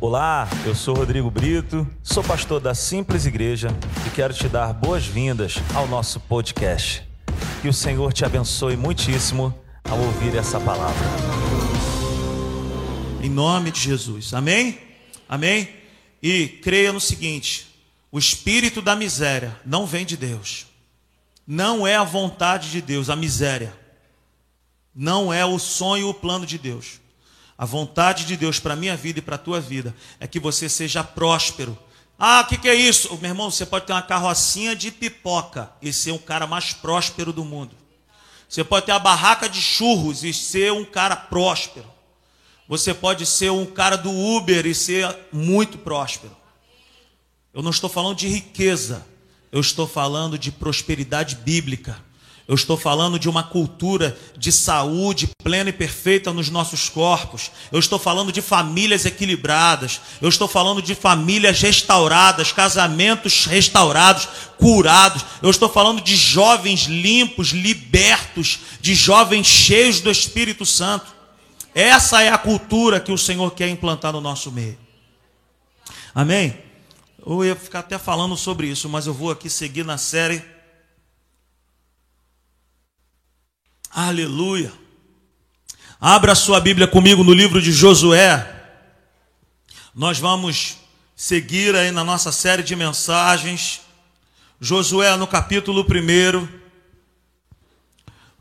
Olá, eu sou Rodrigo Brito, sou pastor da Simples Igreja e quero te dar boas-vindas ao nosso podcast. Que o Senhor te abençoe muitíssimo ao ouvir essa palavra. Em nome de Jesus. Amém? Amém? E creia no seguinte: o espírito da miséria não vem de Deus. Não é a vontade de Deus, a miséria. Não é o sonho, o plano de Deus. A vontade de Deus para a minha vida e para a tua vida é que você seja próspero. Ah, o que, que é isso? Meu irmão, você pode ter uma carrocinha de pipoca e ser um cara mais próspero do mundo. Você pode ter a barraca de churros e ser um cara próspero. Você pode ser um cara do Uber e ser muito próspero. Eu não estou falando de riqueza, eu estou falando de prosperidade bíblica. Eu estou falando de uma cultura de saúde plena e perfeita nos nossos corpos. Eu estou falando de famílias equilibradas. Eu estou falando de famílias restauradas, casamentos restaurados, curados. Eu estou falando de jovens limpos, libertos, de jovens cheios do Espírito Santo. Essa é a cultura que o Senhor quer implantar no nosso meio. Amém? Eu ia ficar até falando sobre isso, mas eu vou aqui seguir na série Aleluia. Abra sua Bíblia comigo no livro de Josué. Nós vamos seguir aí na nossa série de mensagens. Josué no capítulo 1.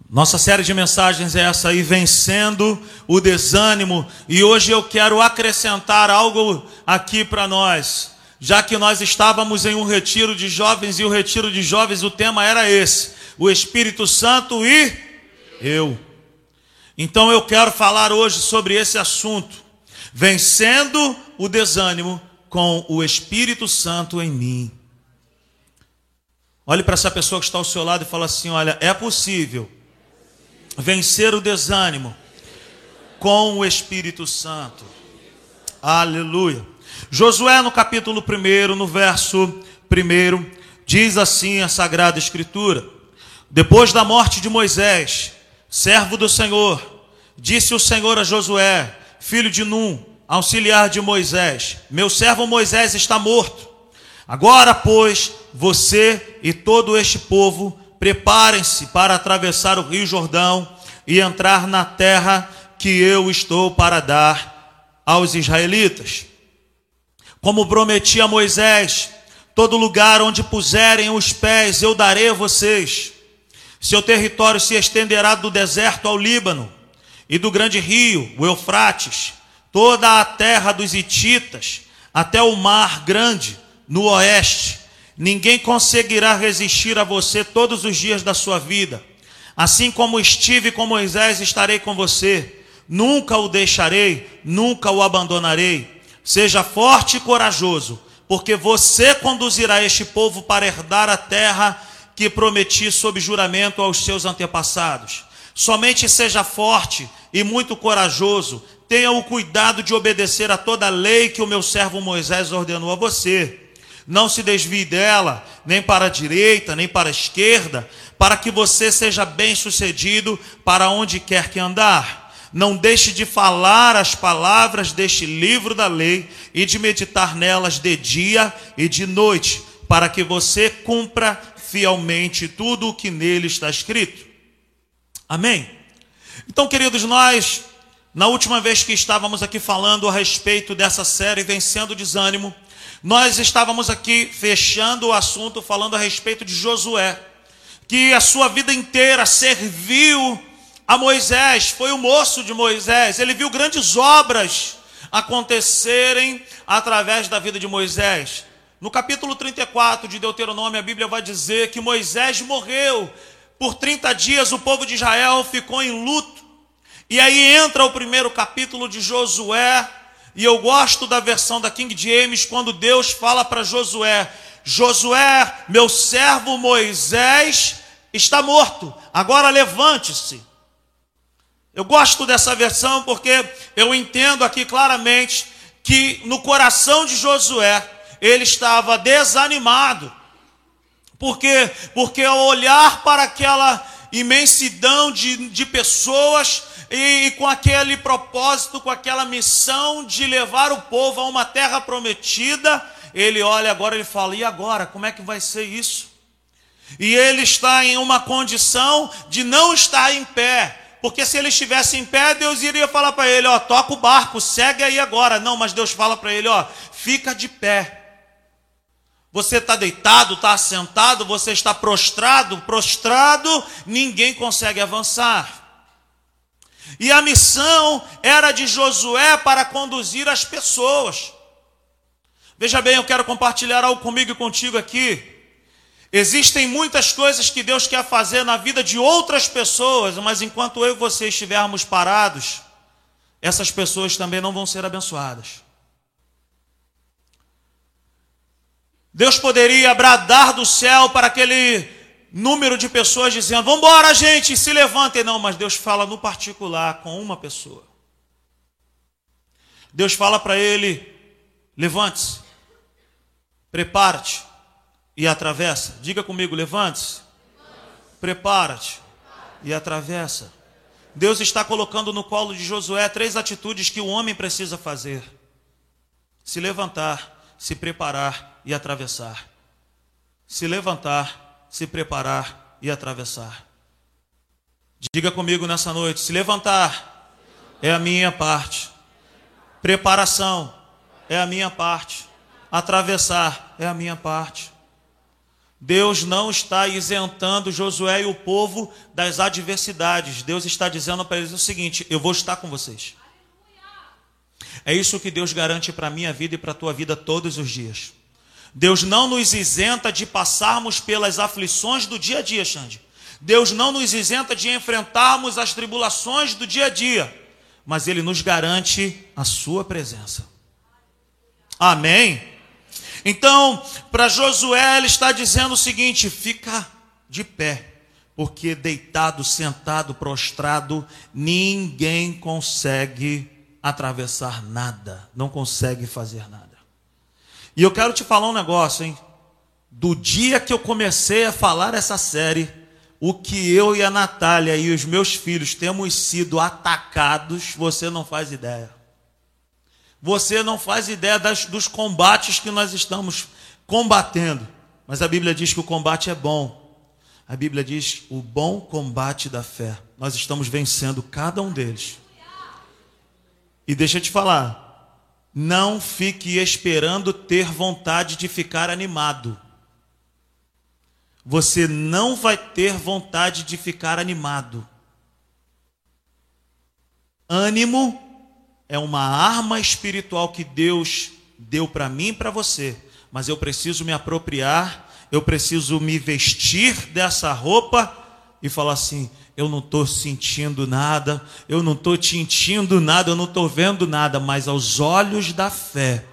Nossa série de mensagens é essa aí, vencendo o desânimo. E hoje eu quero acrescentar algo aqui para nós. Já que nós estávamos em um retiro de jovens e o retiro de jovens, o tema era esse: o Espírito Santo e eu. Então eu quero falar hoje sobre esse assunto, vencendo o desânimo com o Espírito Santo em mim. Olhe para essa pessoa que está ao seu lado e fala assim: olha, é possível vencer o desânimo com o Espírito Santo. Aleluia. Josué, no capítulo 1, no verso 1, diz assim a Sagrada Escritura: Depois da morte de Moisés, servo do Senhor, disse o Senhor a Josué, filho de Num, auxiliar de Moisés: Meu servo Moisés está morto. Agora, pois, você e todo este povo preparem-se para atravessar o rio Jordão e entrar na terra que eu estou para dar aos israelitas. Como prometi a Moisés, todo lugar onde puserem os pés eu darei a vocês seu território se estenderá do deserto ao Líbano e do grande rio, o Eufrates, toda a terra dos Hititas, até o mar grande no oeste. Ninguém conseguirá resistir a você todos os dias da sua vida. Assim como estive com Moisés, estarei com você. Nunca o deixarei, nunca o abandonarei. Seja forte e corajoso, porque você conduzirá este povo para herdar a terra que prometi sob juramento aos seus antepassados. Somente seja forte e muito corajoso, tenha o cuidado de obedecer a toda a lei que o meu servo Moisés ordenou a você. Não se desvie dela, nem para a direita, nem para a esquerda, para que você seja bem-sucedido para onde quer que andar. Não deixe de falar as palavras deste livro da lei e de meditar nelas de dia e de noite, para que você cumpra fielmente tudo o que nele está escrito. Amém? Então, queridos, nós, na última vez que estávamos aqui falando a respeito dessa série Vencendo o Desânimo, nós estávamos aqui fechando o assunto falando a respeito de Josué, que a sua vida inteira serviu a Moisés, foi o moço de Moisés, ele viu grandes obras acontecerem através da vida de Moisés. No capítulo 34 de Deuteronômio, a Bíblia vai dizer que Moisés morreu. Por 30 dias o povo de Israel ficou em luto. E aí entra o primeiro capítulo de Josué. E eu gosto da versão da King James quando Deus fala para Josué: Josué, meu servo Moisés está morto. Agora levante-se. Eu gosto dessa versão porque eu entendo aqui claramente que no coração de Josué ele estava desanimado. Por quê? Porque ao olhar para aquela imensidão de, de pessoas, e, e com aquele propósito, com aquela missão de levar o povo a uma terra prometida, ele olha agora e fala: e agora? Como é que vai ser isso? E ele está em uma condição de não estar em pé. Porque se ele estivesse em pé, Deus iria falar para ele: ó, toca o barco, segue aí agora. Não, mas Deus fala para ele: ó, fica de pé. Você está deitado, está assentado, você está prostrado, prostrado, ninguém consegue avançar. E a missão era de Josué para conduzir as pessoas. Veja bem, eu quero compartilhar algo comigo e contigo aqui. Existem muitas coisas que Deus quer fazer na vida de outras pessoas, mas enquanto eu e você estivermos parados, essas pessoas também não vão ser abençoadas. Deus poderia bradar do céu para aquele número de pessoas dizendo: Vamos embora, gente, se levantem. Não, mas Deus fala no particular com uma pessoa. Deus fala para ele: Levante-se, prepara-te e atravessa. Diga comigo: Levante-se, prepara-te e atravessa. Deus está colocando no colo de Josué três atitudes que o homem precisa fazer: se levantar, se preparar e atravessar. Se levantar, se preparar e atravessar. Diga comigo nessa noite: se levantar é a minha parte, preparação é a minha parte, atravessar é a minha parte. Deus não está isentando Josué e o povo das adversidades. Deus está dizendo para eles o seguinte: eu vou estar com vocês. É isso que Deus garante para a minha vida e para a tua vida todos os dias. Deus não nos isenta de passarmos pelas aflições do dia a dia, Xande. Deus não nos isenta de enfrentarmos as tribulações do dia a dia, mas Ele nos garante a Sua presença. Amém? Então, para Josué, ele está dizendo o seguinte: fica de pé, porque deitado, sentado, prostrado, ninguém consegue atravessar nada, não consegue fazer nada. E eu quero te falar um negócio, hein? Do dia que eu comecei a falar essa série, o que eu e a Natália e os meus filhos temos sido atacados, você não faz ideia. Você não faz ideia das, dos combates que nós estamos combatendo. Mas a Bíblia diz que o combate é bom. A Bíblia diz o bom combate da fé. Nós estamos vencendo cada um deles. E deixa eu te falar, não fique esperando ter vontade de ficar animado. Você não vai ter vontade de ficar animado. Ânimo é uma arma espiritual que Deus deu para mim e para você, mas eu preciso me apropriar, eu preciso me vestir dessa roupa e falar assim: eu não estou sentindo nada, eu não estou sentindo nada, eu não estou vendo nada, mas aos olhos da fé,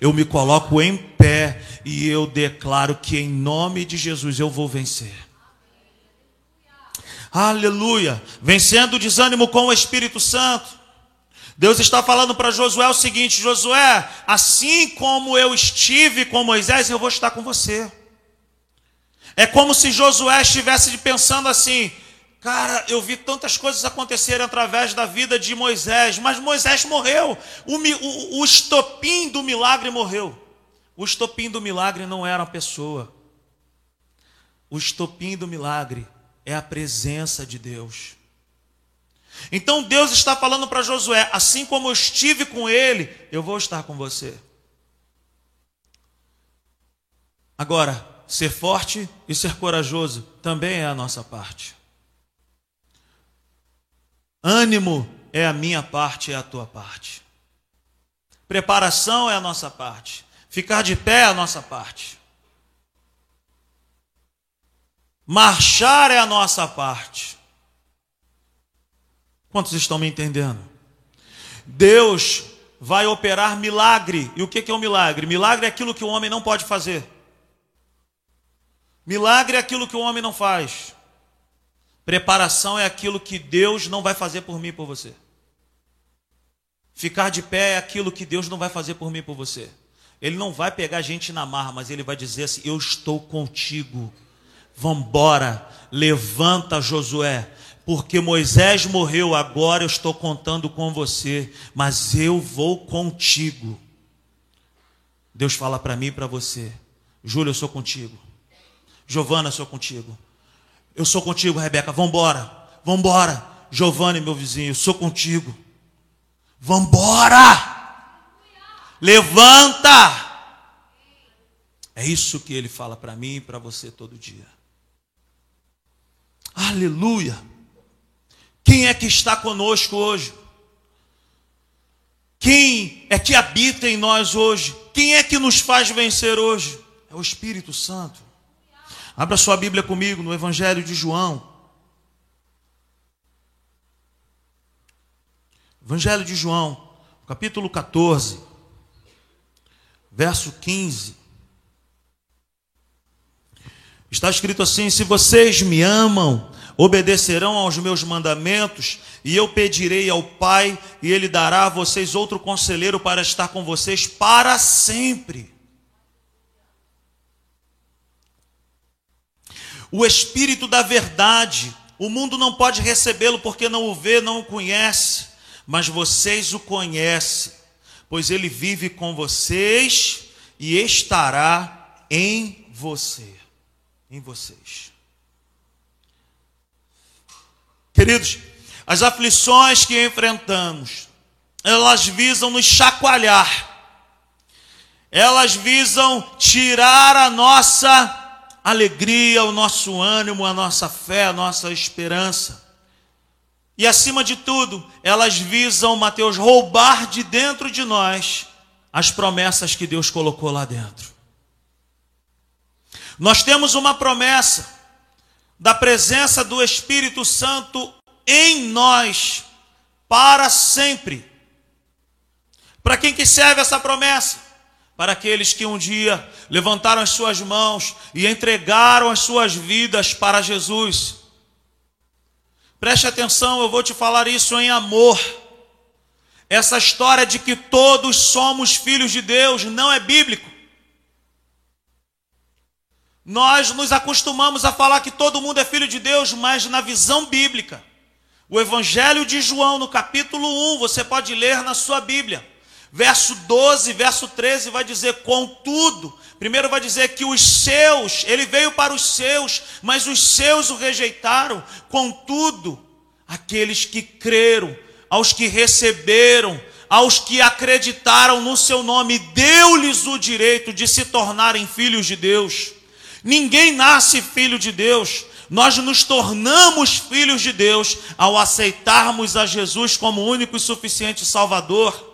eu me coloco em pé e eu declaro que em nome de Jesus eu vou vencer. Aleluia! Vencendo o desânimo com o Espírito Santo. Deus está falando para Josué o seguinte: Josué, assim como eu estive com Moisés, eu vou estar com você. É como se Josué estivesse pensando assim: Cara, eu vi tantas coisas acontecerem através da vida de Moisés, mas Moisés morreu. O, o, o estopim do milagre morreu. O estopim do milagre não era a pessoa. O estopim do milagre é a presença de Deus. Então Deus está falando para Josué: assim como eu estive com ele, eu vou estar com você. Agora, ser forte e ser corajoso também é a nossa parte. Ânimo é a minha parte, é a tua parte. Preparação é a nossa parte. Ficar de pé é a nossa parte. Marchar é a nossa parte. Quantos estão me entendendo? Deus vai operar milagre. E o que é um milagre? Milagre é aquilo que o homem não pode fazer. Milagre é aquilo que o homem não faz. Preparação é aquilo que Deus não vai fazer por mim e por você. Ficar de pé é aquilo que Deus não vai fazer por mim e por você. Ele não vai pegar a gente na marra, mas ele vai dizer assim: Eu estou contigo. Vambora, levanta Josué, porque Moisés morreu, agora eu estou contando com você, mas eu vou contigo. Deus fala para mim e para você: Júlio, eu sou contigo. Giovana, sou contigo. Eu sou contigo, Rebeca. Vambora, vambora. Giovanni, meu vizinho, sou contigo. Vambora! Levanta! É isso que ele fala para mim e para você todo dia. Aleluia! Quem é que está conosco hoje? Quem é que habita em nós hoje? Quem é que nos faz vencer hoje? É o Espírito Santo. Abra sua Bíblia comigo no Evangelho de João. Evangelho de João, capítulo 14, verso 15. Está escrito assim: Se vocês me amam, obedecerão aos meus mandamentos, e eu pedirei ao Pai, e Ele dará a vocês outro conselheiro para estar com vocês para sempre. O Espírito da Verdade, o mundo não pode recebê-lo porque não o vê, não o conhece mas vocês o conhecem, pois ele vive com vocês e estará em você, em vocês. Queridos, as aflições que enfrentamos, elas visam nos chacoalhar. Elas visam tirar a nossa alegria, o nosso ânimo, a nossa fé, a nossa esperança. E acima de tudo, elas visam, Mateus, roubar de dentro de nós as promessas que Deus colocou lá dentro. Nós temos uma promessa da presença do Espírito Santo em nós para sempre. Para quem que serve essa promessa? Para aqueles que um dia levantaram as suas mãos e entregaram as suas vidas para Jesus Preste atenção, eu vou te falar isso em amor. Essa história de que todos somos filhos de Deus não é bíblico. Nós nos acostumamos a falar que todo mundo é filho de Deus, mas na visão bíblica. O Evangelho de João, no capítulo 1, você pode ler na sua Bíblia. Verso 12, verso 13 vai dizer: Contudo, Primeiro vai dizer que os seus, ele veio para os seus, mas os seus o rejeitaram. Contudo, aqueles que creram, aos que receberam, aos que acreditaram no seu nome, deu-lhes o direito de se tornarem filhos de Deus. Ninguém nasce filho de Deus. Nós nos tornamos filhos de Deus ao aceitarmos a Jesus como único e suficiente Salvador.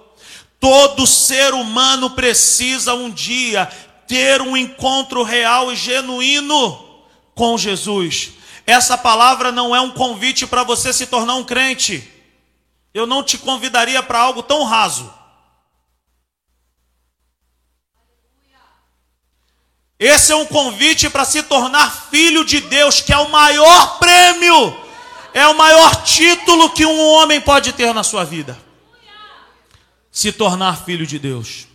Todo ser humano precisa um dia ter um encontro real e genuíno com Jesus. Essa palavra não é um convite para você se tornar um crente. Eu não te convidaria para algo tão raso. Esse é um convite para se tornar filho de Deus, que é o maior prêmio, é o maior título que um homem pode ter na sua vida. Se tornar filho de Deus.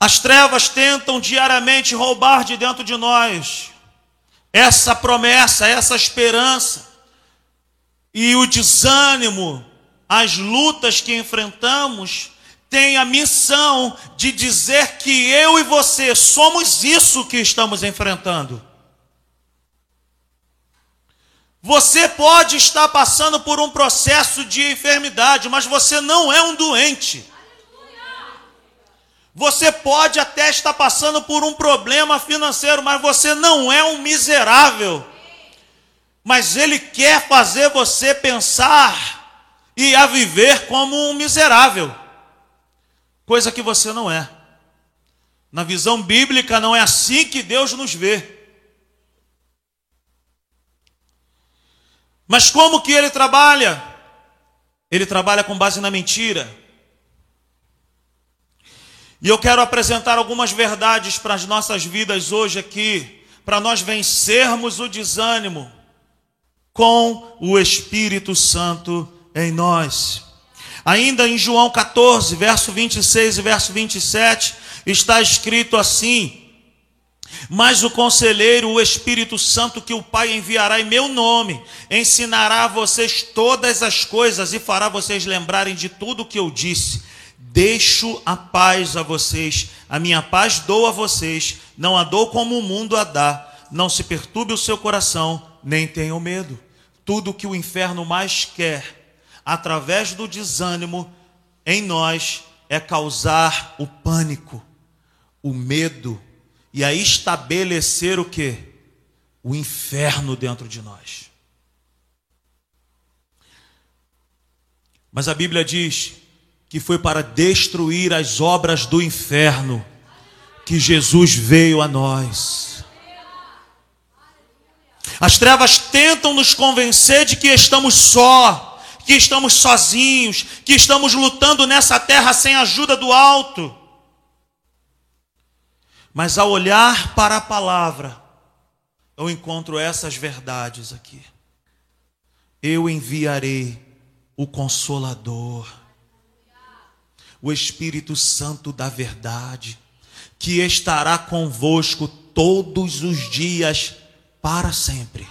As trevas tentam diariamente roubar de dentro de nós essa promessa, essa esperança. E o desânimo, as lutas que enfrentamos, tem a missão de dizer que eu e você somos isso que estamos enfrentando. Você pode estar passando por um processo de enfermidade, mas você não é um doente. Você pode até estar passando por um problema financeiro, mas você não é um miserável. Mas Ele quer fazer você pensar e a viver como um miserável, coisa que você não é. Na visão bíblica, não é assim que Deus nos vê. Mas como que ele trabalha? Ele trabalha com base na mentira. E eu quero apresentar algumas verdades para as nossas vidas hoje aqui, para nós vencermos o desânimo com o Espírito Santo em nós. Ainda em João 14, verso 26 e verso 27, está escrito assim: Mas o conselheiro, o Espírito Santo, que o Pai enviará em meu nome, ensinará a vocês todas as coisas e fará vocês lembrarem de tudo o que eu disse. Deixo a paz a vocês, a minha paz dou a vocês, não a dou como o mundo a dá. Não se perturbe o seu coração, nem tenham medo. Tudo que o inferno mais quer, através do desânimo em nós, é causar o pânico, o medo e a estabelecer o que? O inferno dentro de nós. Mas a Bíblia diz que foi para destruir as obras do inferno que Jesus veio a nós. As trevas tentam nos convencer de que estamos só, que estamos sozinhos, que estamos lutando nessa terra sem ajuda do alto. Mas ao olhar para a palavra, eu encontro essas verdades aqui. Eu enviarei o Consolador, o Espírito Santo da verdade, que estará convosco todos os dias para sempre.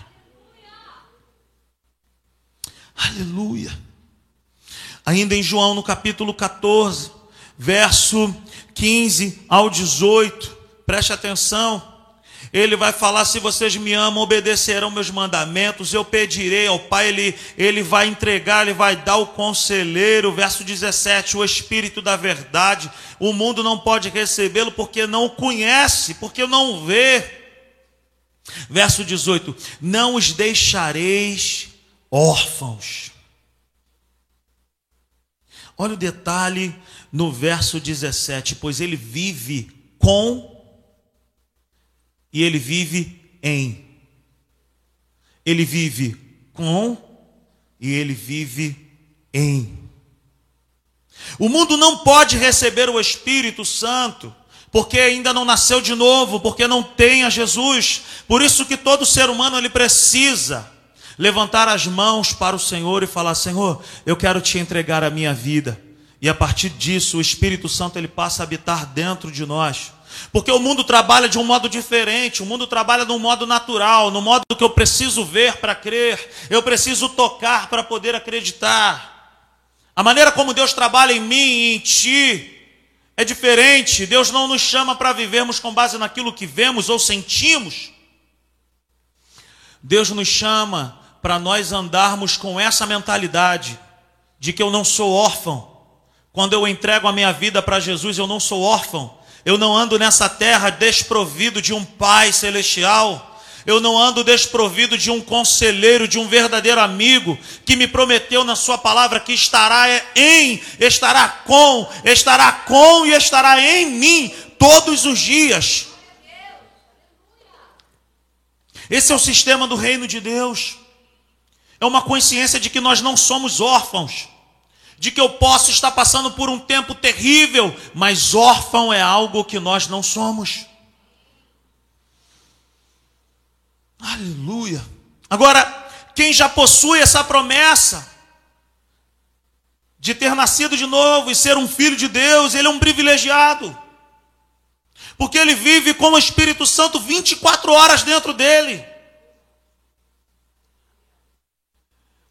Aleluia. Ainda em João, no capítulo 14, verso 15 ao 18, preste atenção. Ele vai falar: se vocês me amam, obedecerão meus mandamentos. Eu pedirei ao Pai, ele, ele vai entregar, ele vai dar o conselheiro. Verso 17: o Espírito da Verdade. O mundo não pode recebê-lo porque não o conhece, porque não vê. Verso 18: Não os deixareis órfãos. Olha o detalhe no verso 17: Pois ele vive com e ele vive em. Ele vive com e ele vive em. O mundo não pode receber o Espírito Santo porque ainda não nasceu de novo, porque não tem a Jesus. Por isso que todo ser humano ele precisa levantar as mãos para o Senhor e falar: Senhor, eu quero te entregar a minha vida. E a partir disso, o Espírito Santo ele passa a habitar dentro de nós. Porque o mundo trabalha de um modo diferente, o mundo trabalha de um modo natural, no modo que eu preciso ver para crer, eu preciso tocar para poder acreditar. A maneira como Deus trabalha em mim e em ti é diferente. Deus não nos chama para vivermos com base naquilo que vemos ou sentimos. Deus nos chama para nós andarmos com essa mentalidade de que eu não sou órfão. Quando eu entrego a minha vida para Jesus, eu não sou órfão. Eu não ando nessa terra desprovido de um Pai celestial. Eu não ando desprovido de um conselheiro, de um verdadeiro amigo que me prometeu na Sua palavra que estará em, estará com, estará com e estará em mim todos os dias. Esse é o sistema do reino de Deus. É uma consciência de que nós não somos órfãos de que eu posso estar passando por um tempo terrível, mas órfão é algo que nós não somos. Aleluia. Agora, quem já possui essa promessa de ter nascido de novo e ser um filho de Deus, ele é um privilegiado. Porque ele vive com o Espírito Santo 24 horas dentro dele.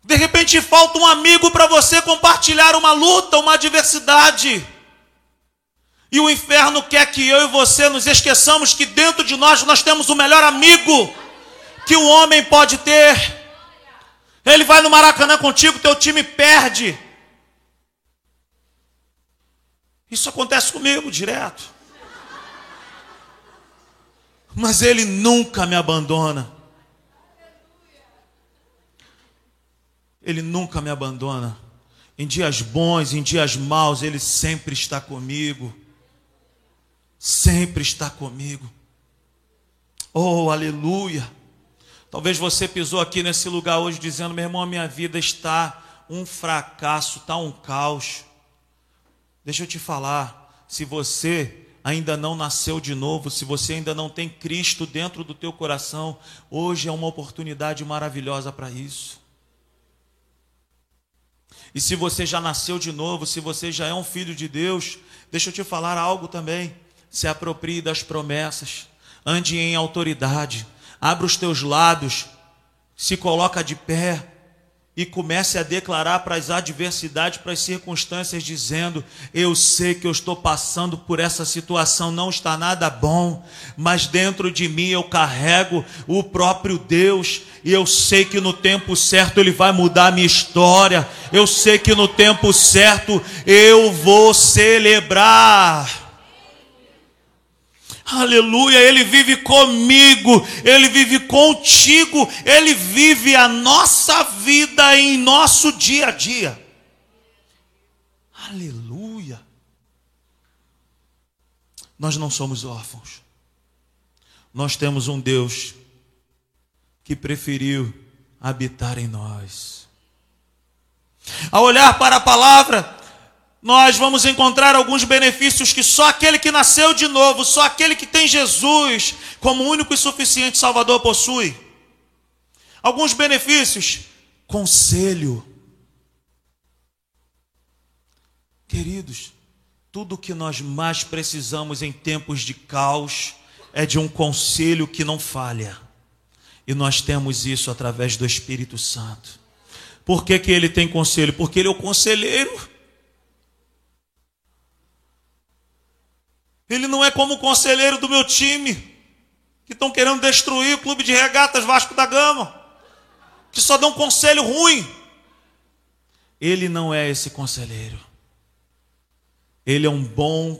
De repente falta um amigo para você compartilhar uma luta, uma adversidade. E o inferno quer que eu e você nos esqueçamos que dentro de nós nós temos o melhor amigo que o homem pode ter. Ele vai no Maracanã contigo, teu time perde. Isso acontece comigo direto. Mas ele nunca me abandona. Ele nunca me abandona. Em dias bons, em dias maus, Ele sempre está comigo. Sempre está comigo. Oh, aleluia. Talvez você pisou aqui nesse lugar hoje dizendo: meu irmão, a minha vida está um fracasso, está um caos. Deixa eu te falar, se você ainda não nasceu de novo, se você ainda não tem Cristo dentro do teu coração, hoje é uma oportunidade maravilhosa para isso. E se você já nasceu de novo, se você já é um filho de Deus, deixa eu te falar algo também. Se aproprie das promessas. ande em autoridade. Abra os teus lábios, se coloca de pé e comece a declarar para as adversidades, para as circunstâncias, dizendo: Eu sei que eu estou passando por essa situação, não está nada bom, mas dentro de mim eu carrego o próprio Deus, e eu sei que no tempo certo Ele vai mudar a minha história, eu sei que no tempo certo eu vou celebrar. Aleluia, Ele vive comigo, Ele vive contigo, Ele vive a nossa vida em nosso dia a dia. Aleluia. Nós não somos órfãos, nós temos um Deus que preferiu habitar em nós. Ao olhar para a palavra, nós vamos encontrar alguns benefícios que só aquele que nasceu de novo, só aquele que tem Jesus como único e suficiente Salvador possui. Alguns benefícios, conselho. Queridos, tudo o que nós mais precisamos em tempos de caos é de um conselho que não falha. E nós temos isso através do Espírito Santo. Por que, que ele tem conselho? Porque ele é o conselheiro. Ele não é como o conselheiro do meu time, que estão querendo destruir o clube de regatas Vasco da Gama, que só dão conselho ruim. Ele não é esse conselheiro. Ele é um bom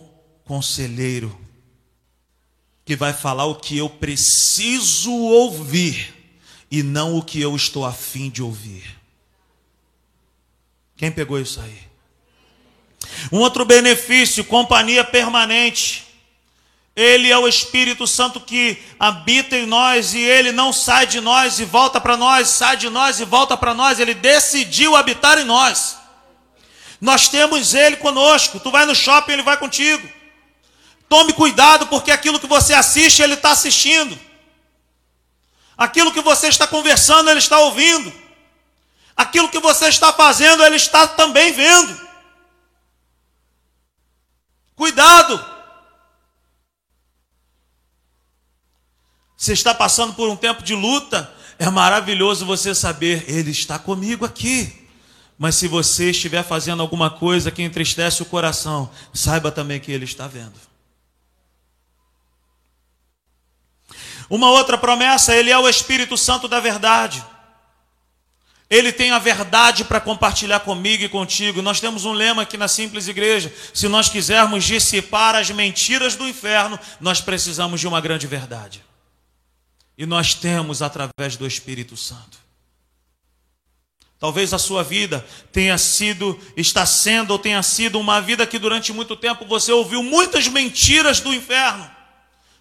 conselheiro que vai falar o que eu preciso ouvir e não o que eu estou afim de ouvir. Quem pegou isso aí? Um outro benefício, companhia permanente. Ele é o Espírito Santo que habita em nós e ele não sai de nós e volta para nós, sai de nós e volta para nós. Ele decidiu habitar em nós. Nós temos ele conosco. Tu vai no shopping, ele vai contigo. Tome cuidado, porque aquilo que você assiste, ele está assistindo. Aquilo que você está conversando, ele está ouvindo. Aquilo que você está fazendo, ele está também vendo. Você está passando por um tempo de luta, é maravilhoso você saber, Ele está comigo aqui. Mas se você estiver fazendo alguma coisa que entristece o coração, saiba também que Ele está vendo. Uma outra promessa, Ele é o Espírito Santo da verdade. Ele tem a verdade para compartilhar comigo e contigo. Nós temos um lema aqui na Simples Igreja: se nós quisermos dissipar as mentiras do inferno, nós precisamos de uma grande verdade. E nós temos através do Espírito Santo. Talvez a sua vida tenha sido, está sendo ou tenha sido uma vida que durante muito tempo você ouviu muitas mentiras do inferno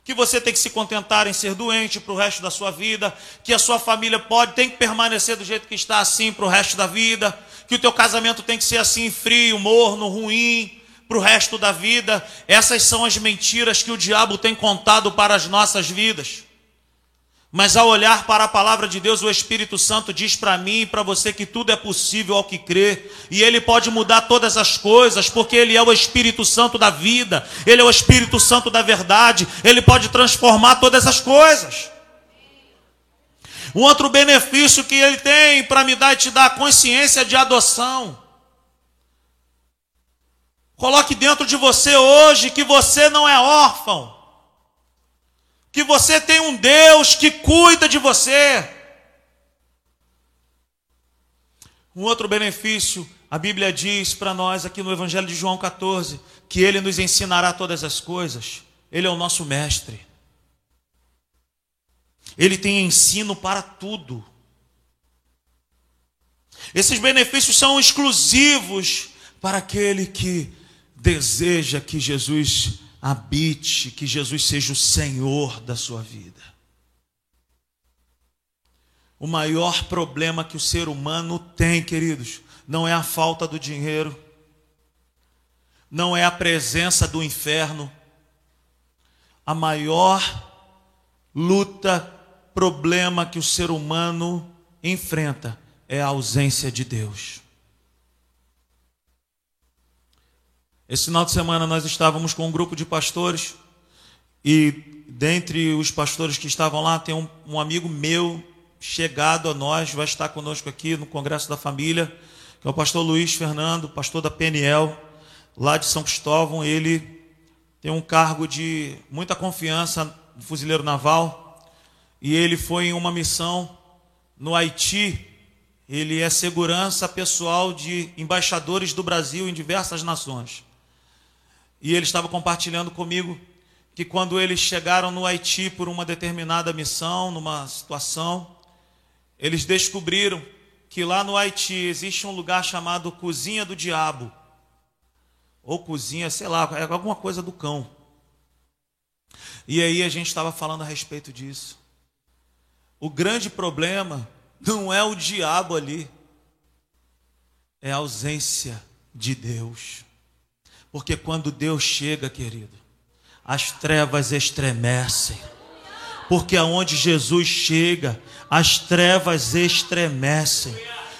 que você tem que se contentar em ser doente para o resto da sua vida, que a sua família pode, tem que permanecer do jeito que está assim para o resto da vida, que o teu casamento tem que ser assim frio, morno, ruim para o resto da vida. Essas são as mentiras que o diabo tem contado para as nossas vidas. Mas ao olhar para a palavra de Deus, o Espírito Santo diz para mim e para você que tudo é possível ao que crê, e ele pode mudar todas as coisas, porque ele é o Espírito Santo da vida, ele é o Espírito Santo da verdade, ele pode transformar todas as coisas. Um outro benefício que ele tem para me dar e te dar a consciência de adoção. Coloque dentro de você hoje que você não é órfão que você tem um Deus que cuida de você. Um outro benefício, a Bíblia diz para nós aqui no Evangelho de João 14, que ele nos ensinará todas as coisas. Ele é o nosso mestre. Ele tem ensino para tudo. Esses benefícios são exclusivos para aquele que deseja que Jesus habite, que Jesus seja o Senhor da sua vida. O maior problema que o ser humano tem, queridos, não é a falta do dinheiro, não é a presença do inferno. A maior luta, problema que o ser humano enfrenta é a ausência de Deus. Esse final de semana nós estávamos com um grupo de pastores E dentre os pastores que estavam lá, tem um, um amigo meu chegado a nós, vai estar conosco aqui no Congresso da Família, que é o pastor Luiz Fernando, pastor da PNL, lá de São Cristóvão. Ele tem um cargo de muita confiança no fuzileiro naval e ele foi em uma missão no Haiti. Ele é segurança pessoal de embaixadores do Brasil em diversas nações. E ele estava compartilhando comigo que quando eles chegaram no Haiti por uma determinada missão, numa situação, eles descobriram que lá no Haiti existe um lugar chamado Cozinha do Diabo. Ou cozinha, sei lá, é alguma coisa do cão. E aí a gente estava falando a respeito disso. O grande problema não é o diabo ali, é a ausência de Deus. Porque quando Deus chega, querido, as trevas estremecem. Porque aonde Jesus chega, as trevas estremecem.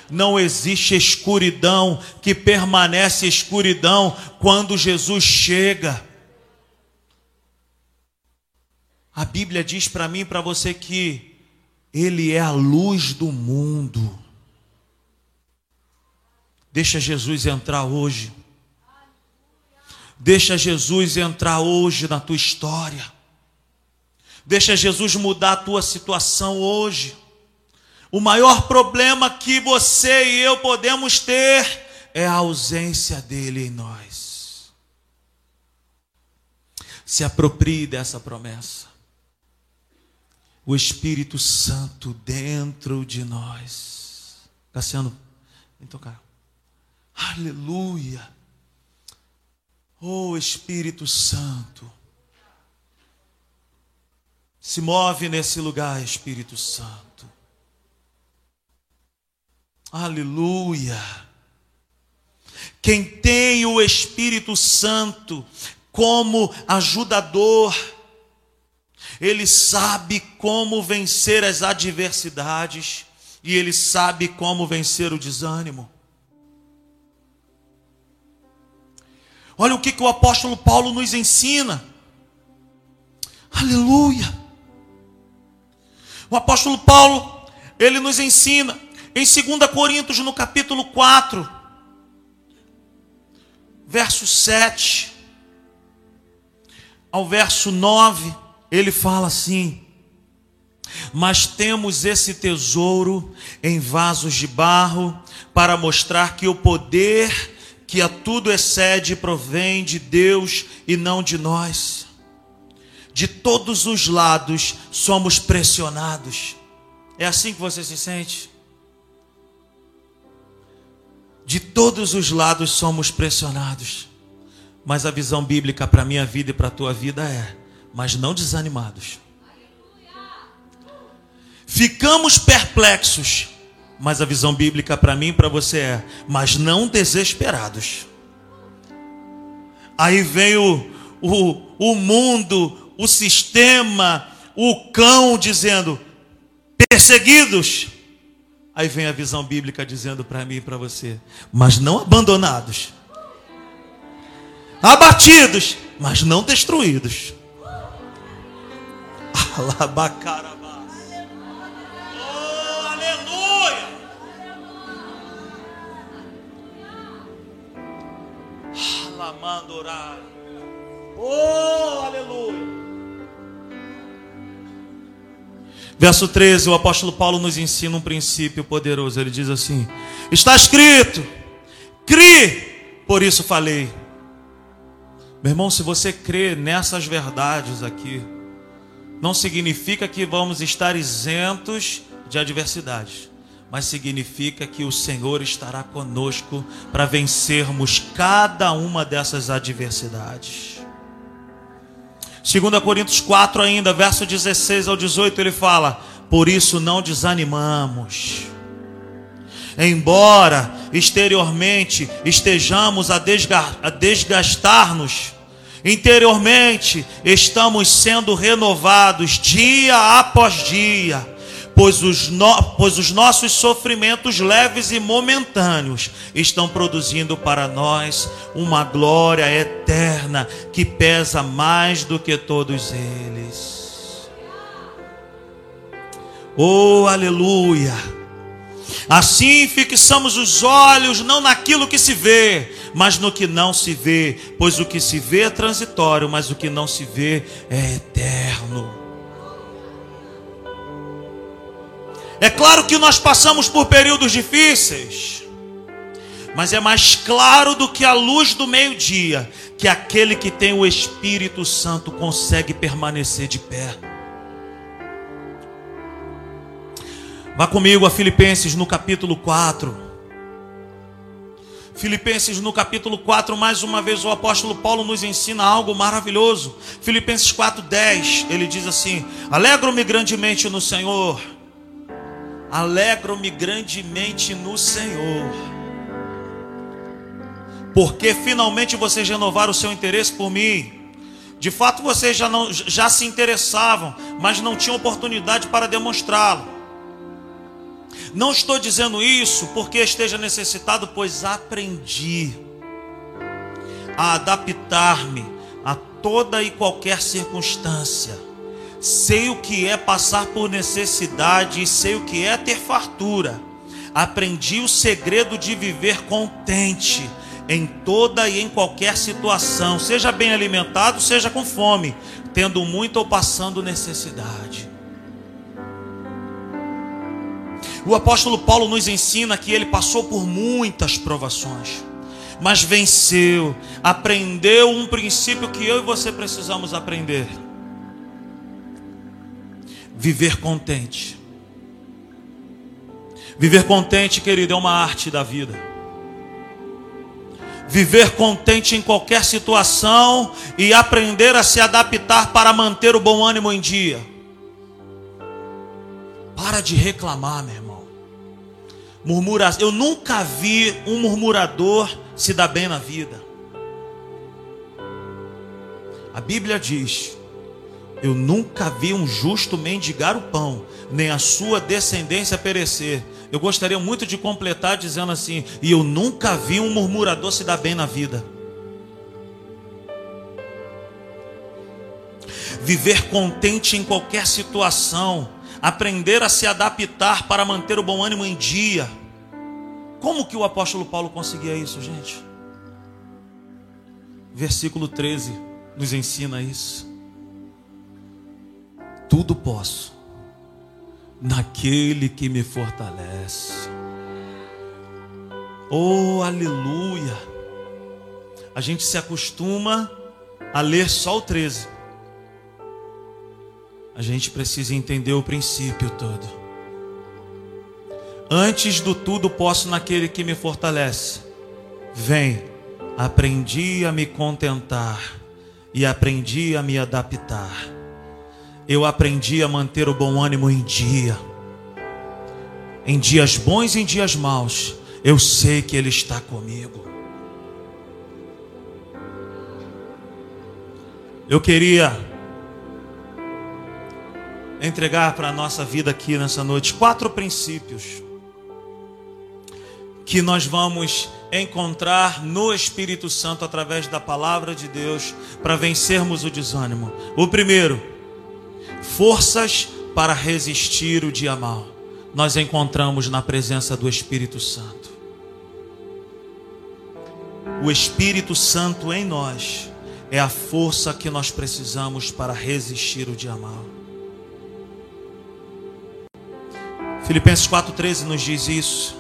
Não existe escuridão que permanece escuridão quando Jesus chega. A Bíblia diz para mim e para você que Ele é a luz do mundo. Deixa Jesus entrar hoje. Deixa Jesus entrar hoje na tua história. Deixa Jesus mudar a tua situação hoje. O maior problema que você e eu podemos ter é a ausência dele em nós. Se aproprie dessa promessa. O Espírito Santo dentro de nós. Cassiano, vem tocar. Aleluia. Oh Espírito Santo, se move nesse lugar, Espírito Santo. Aleluia. Quem tem o Espírito Santo como ajudador, ele sabe como vencer as adversidades e ele sabe como vencer o desânimo. Olha o que, que o apóstolo Paulo nos ensina. Aleluia. O apóstolo Paulo, ele nos ensina em 2 Coríntios, no capítulo 4, verso 7 ao verso 9, ele fala assim: Mas temos esse tesouro em vasos de barro, para mostrar que o poder que a tudo excede provém de Deus e não de nós. De todos os lados somos pressionados. É assim que você se sente? De todos os lados somos pressionados. Mas a visão bíblica para a minha vida e para a tua vida é: mas não desanimados. Ficamos perplexos, mas a visão bíblica para mim e para você é: mas não desesperados. Aí vem o, o, o mundo, o sistema, o cão dizendo: perseguidos. Aí vem a visão bíblica dizendo para mim e para você: mas não abandonados, abatidos, mas não destruídos. Alabacara. Clamando orar. Oh, aleluia. Verso 13, o apóstolo Paulo nos ensina um princípio poderoso. Ele diz assim: Está escrito, crie, por isso falei. Meu irmão, se você crê nessas verdades aqui, não significa que vamos estar isentos de adversidades mas significa que o Senhor estará conosco para vencermos cada uma dessas adversidades. 2 Coríntios 4 ainda, verso 16 ao 18, ele fala: "Por isso não desanimamos. Embora exteriormente estejamos a desgastar-nos, interiormente estamos sendo renovados dia após dia." Pois os, no, pois os nossos sofrimentos leves e momentâneos estão produzindo para nós uma glória eterna que pesa mais do que todos eles. Oh, aleluia! Assim fixamos os olhos não naquilo que se vê, mas no que não se vê, pois o que se vê é transitório, mas o que não se vê é eterno. É claro que nós passamos por períodos difíceis, mas é mais claro do que a luz do meio-dia que aquele que tem o Espírito Santo consegue permanecer de pé. Vá comigo a Filipenses no capítulo 4. Filipenses no capítulo 4, mais uma vez o apóstolo Paulo nos ensina algo maravilhoso. Filipenses 4:10, ele diz assim: Alegro-me grandemente no Senhor. Alegro-me grandemente no Senhor. Porque finalmente vocês renovaram o seu interesse por mim. De fato, vocês já, não, já se interessavam, mas não tinham oportunidade para demonstrá-lo. Não estou dizendo isso porque esteja necessitado, pois aprendi a adaptar-me a toda e qualquer circunstância. Sei o que é passar por necessidade e sei o que é ter fartura. Aprendi o segredo de viver contente em toda e em qualquer situação, seja bem alimentado, seja com fome, tendo muito ou passando necessidade. O apóstolo Paulo nos ensina que ele passou por muitas provações, mas venceu, aprendeu um princípio que eu e você precisamos aprender: viver contente. Viver contente, querido, é uma arte da vida. Viver contente em qualquer situação e aprender a se adaptar para manter o bom ânimo em dia. Para de reclamar, meu irmão. Murmura, eu nunca vi um murmurador se dar bem na vida. A Bíblia diz: Eu nunca vi um justo mendigar o pão, nem a sua descendência perecer. Eu gostaria muito de completar dizendo assim: E eu nunca vi um murmurador se dar bem na vida. Viver contente em qualquer situação, aprender a se adaptar para manter o bom ânimo em dia. Como que o apóstolo Paulo conseguia isso, gente? Versículo 13 nos ensina isso. Tudo posso naquele que me fortalece. Oh, aleluia! A gente se acostuma a ler só o 13 a gente precisa entender o princípio todo. Antes do tudo, posso naquele que me fortalece. Vem, aprendi a me contentar e aprendi a me adaptar. Eu aprendi a manter o bom ânimo em dia. Em dias bons e em dias maus, eu sei que Ele está comigo. Eu queria entregar para a nossa vida aqui nessa noite quatro princípios que nós vamos encontrar no Espírito Santo através da palavra de Deus para vencermos o desânimo. O primeiro, forças para resistir o dia mal. Nós encontramos na presença do Espírito Santo. O Espírito Santo em nós é a força que nós precisamos para resistir o dia mal. Filipenses 4,13 nos diz isso.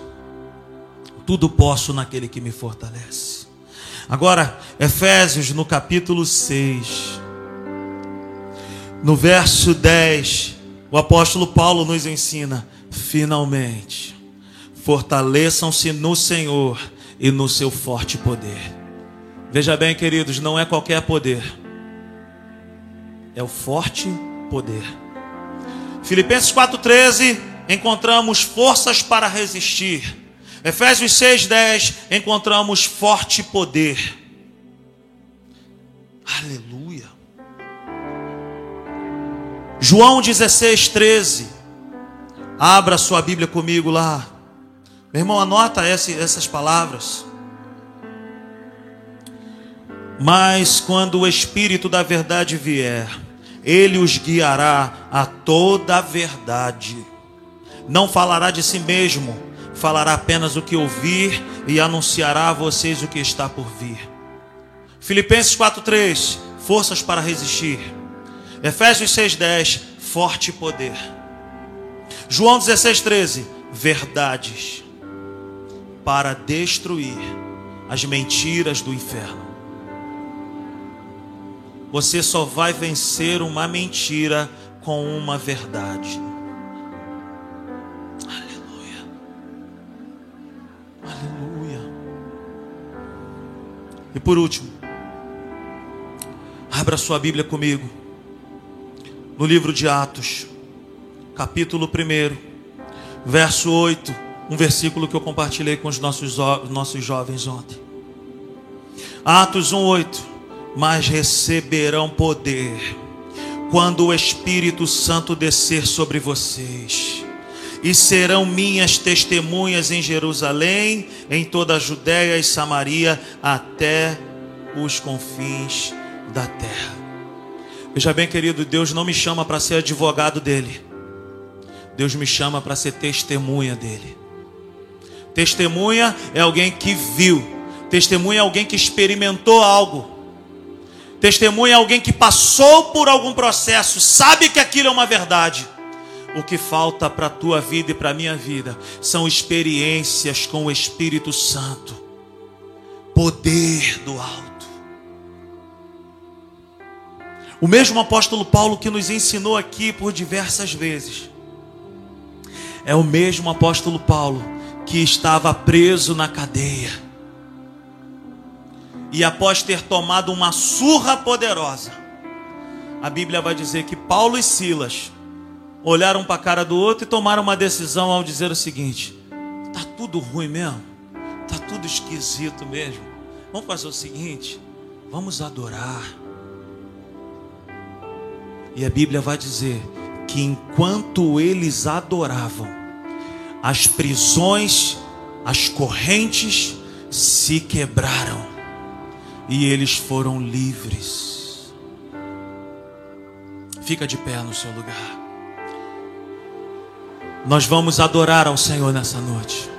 Tudo posso naquele que me fortalece. Agora, Efésios no capítulo 6, no verso 10, o apóstolo Paulo nos ensina: finalmente, fortaleçam-se no Senhor e no seu forte poder. Veja bem, queridos, não é qualquer poder, é o forte poder. Filipenses 4,13 encontramos forças para resistir. Efésios 6:10 encontramos forte poder. Aleluia. João 16:13 Abra sua Bíblia comigo lá. Meu irmão, anota essas palavras. Mas quando o Espírito da verdade vier, ele os guiará a toda a verdade. Não falará de si mesmo, falará apenas o que ouvir e anunciará a vocês o que está por vir. Filipenses 4:3, forças para resistir. Efésios 6:10, forte poder. João 16:13, verdades para destruir as mentiras do inferno. Você só vai vencer uma mentira com uma verdade. Aleluia. Aleluia. E por último, abra sua Bíblia comigo. No livro de Atos, capítulo 1, verso 8, um versículo que eu compartilhei com os nossos, nossos jovens ontem. Atos 1, 8 mas receberão poder quando o Espírito Santo descer sobre vocês. E serão minhas testemunhas em Jerusalém, em toda a Judéia e Samaria, até os confins da terra. Veja bem, querido, Deus não me chama para ser advogado dele. Deus me chama para ser testemunha dele. Testemunha é alguém que viu. Testemunha é alguém que experimentou algo. Testemunha é alguém que passou por algum processo, sabe que aquilo é uma verdade. O que falta para a tua vida e para a minha vida são experiências com o Espírito Santo, poder do alto. O mesmo apóstolo Paulo que nos ensinou aqui por diversas vezes, é o mesmo apóstolo Paulo que estava preso na cadeia e após ter tomado uma surra poderosa, a Bíblia vai dizer que Paulo e Silas olharam para a cara do outro e tomaram uma decisão ao dizer o seguinte: tá tudo ruim mesmo, tá tudo esquisito mesmo. Vamos fazer o seguinte, vamos adorar. E a Bíblia vai dizer que enquanto eles adoravam, as prisões, as correntes se quebraram e eles foram livres. Fica de pé no seu lugar. Nós vamos adorar ao Senhor nessa noite.